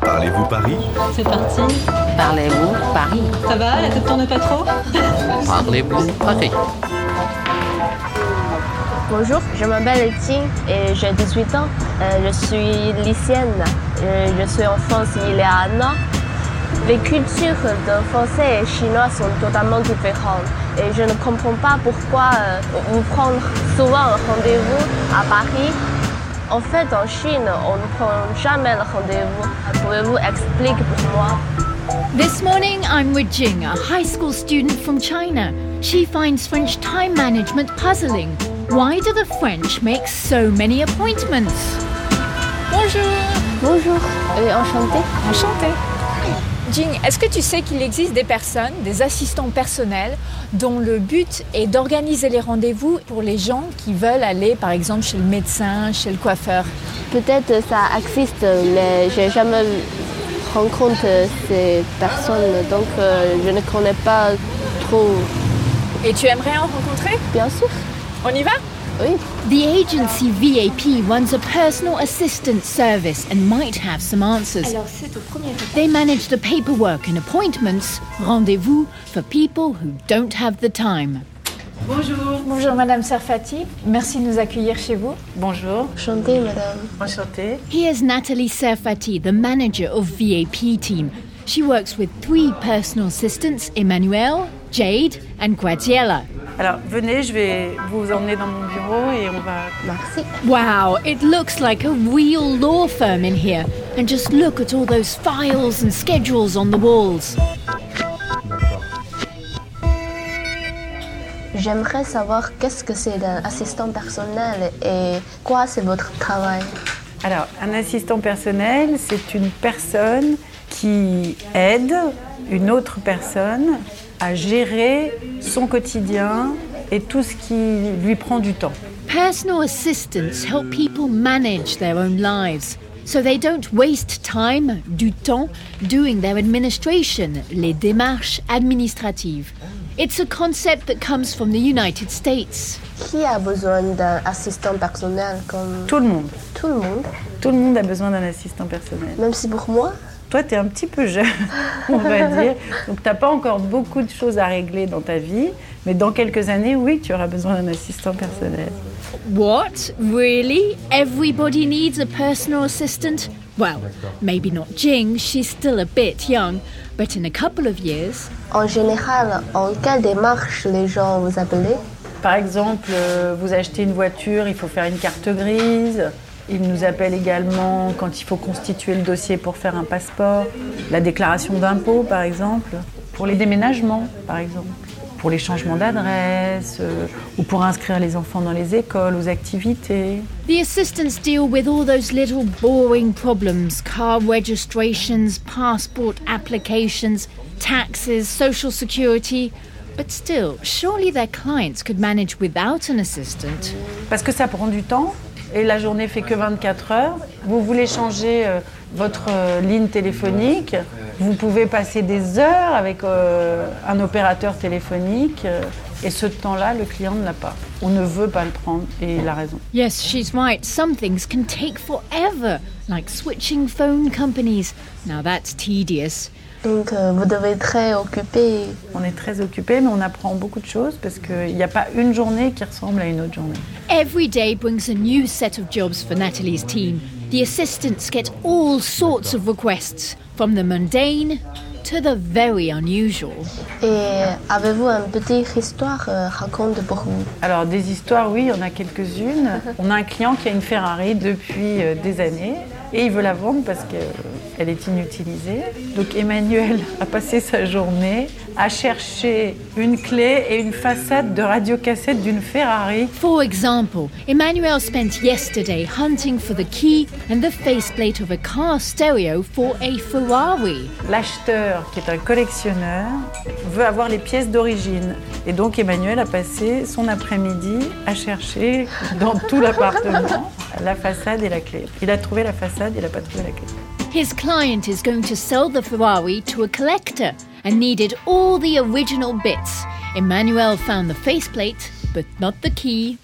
Parlez-vous Paris? C'est parti. Parlez-vous Paris? Ça va, la tête tourne pas trop? Parlez-vous Paris? Bonjour, je m'appelle Ting et j'ai 18 ans. Euh, je suis lycéenne. Euh, je suis en France il y a un an. Les cultures de français et chinois sont totalement différentes et je ne comprends pas pourquoi euh, vous prendre souvent un rendez-vous à Paris. En fait, en Chine, on ne prend jamais le rendez-vous. Pouvez-vous expliquer pour moi This morning, I'm with Jing, a high school student from China. She finds French time management puzzling. Why do the French make so many appointments? Bonjour Bonjour et enchanté. Enchantée Jing, est-ce que tu sais qu'il existe des personnes, des assistants personnels, dont le but est d'organiser les rendez-vous pour les gens qui veulent aller, par exemple, chez le médecin, chez le coiffeur? Peut-être ça existe, mais j'ai jamais rencontré ces personnes, donc euh, je ne connais pas trop. Et tu aimerais en rencontrer? Bien sûr, On y va? The agency VAP runs a personal assistant service and might have some answers. They manage the paperwork and appointments, rendezvous for people who don't have the time. Bonjour Bonjour Madame Serfati, merci de nous accueillir chez vous. Bonjour, Enchantée, madame. enchantée. Here's Natalie Serfati, the manager of VAP team. She works with three personal assistants, Emmanuel, Jade, and Graziella. Alors venez, je vais vous emmener dans mon bureau et on va... Merci. Wow, it looks like a real law firm in here. And just look at all those files and schedules on the walls. J'aimerais savoir qu'est-ce que c'est d'un assistant personnel et quoi c'est votre travail. Alors, un assistant personnel, c'est une personne qui aide une autre personne à gérer son quotidien et tout ce qui lui prend du temps. Personal assistants help people manage their own lives. So they don't waste time, du temps, doing their administration, les démarches administratives. It's a concept that comes from the United States. Qui a besoin d'un assistant personnel comme Tout le monde. tout le monde, Tout le monde a besoin d'un assistant personnel. même si pour moi, Toi, tu es un petit peu jeune, on va dire. Donc, tu n'as pas encore beaucoup de choses à régler dans ta vie. Mais dans quelques années, oui, tu auras besoin d'un assistant personnel. What? Really? Everybody needs a personal assistant? Well, maybe not Jing, she's still a bit young, but in a couple of years, en général, en quelle démarche les gens vous appellent Par exemple, euh, vous achetez une voiture, il faut faire une carte grise. Ils nous appellent également quand il faut constituer le dossier pour faire un passeport, la déclaration d'impôt par exemple, pour les déménagements par exemple, pour les changements d'adresse euh, ou pour inscrire les enfants dans les écoles, aux activités. the assistants deal with all those little boring problems car registrations, passport applications, taxes, social security. But still, surely their clients could manage without an assistant. Parce que ça prend du temps et la journée fait que 24 heures. Vous voulez changer euh, votre euh, ligne téléphonique, vous pouvez passer des heures avec euh, un opérateur téléphonique et ce temps-là, le client ne l'a pas. On ne veut pas le prendre et il a raison. Yes, she's right. Some things can take forever, like switching phone companies. Now that's tedious. Donc euh, vous devez être très occupé. On est très occupé, mais on apprend beaucoup de choses parce qu'il n'y a pas une journée qui ressemble à une autre journée. Every day brings a new set of jobs for Natalie's team. The assistants get all sorts of requests, from the mundane to the very unusual. Et avez-vous une petite histoire euh, raconte pour vous? Alors des histoires, oui, il y en a quelques-unes. On a un client qui a une Ferrari depuis euh, des années et il veut la vendre parce qu'elle est inutilisée. Donc Emmanuel a passé sa journée à chercher une clé et une façade de radiocassette d'une Ferrari. For example, Emmanuel spent yesterday hunting for the key and the faceplate of a car stereo for a Ferrari. L'acheteur, qui est un collectionneur, veut avoir les pièces d'origine. Et donc Emmanuel a passé son après-midi à chercher dans tout l'appartement la façade et la clé. Il a trouvé la façade, il n'a pas trouvé la clé. His client is going to sell the Ferrari to a collector and needed all the original bits. Emmanuel found the faceplate, but not the key.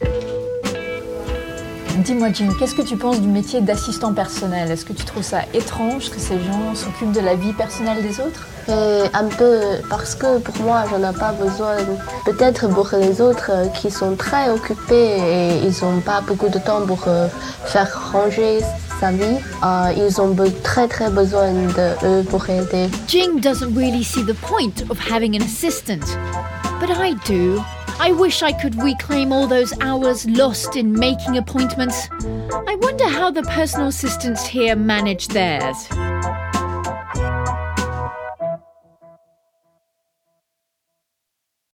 Dis-moi, Jing, qu'est-ce que tu penses du métier d'assistant personnel? Est-ce que tu trouves ça étrange que ces gens s'occupent de la vie personnelle des autres? Et un peu parce que pour moi, j'en ai pas besoin. Peut-être pour les autres euh, qui sont très occupés et ils n'ont pas beaucoup de temps pour euh, faire ranger sa vie, euh, ils ont très très besoin de eux pour aider. Jing doesn't really see the point of having an assistant, but I do. I wish I could reclaim all those hours lost in making appointments. I wonder how the personal assistants here manage theirs.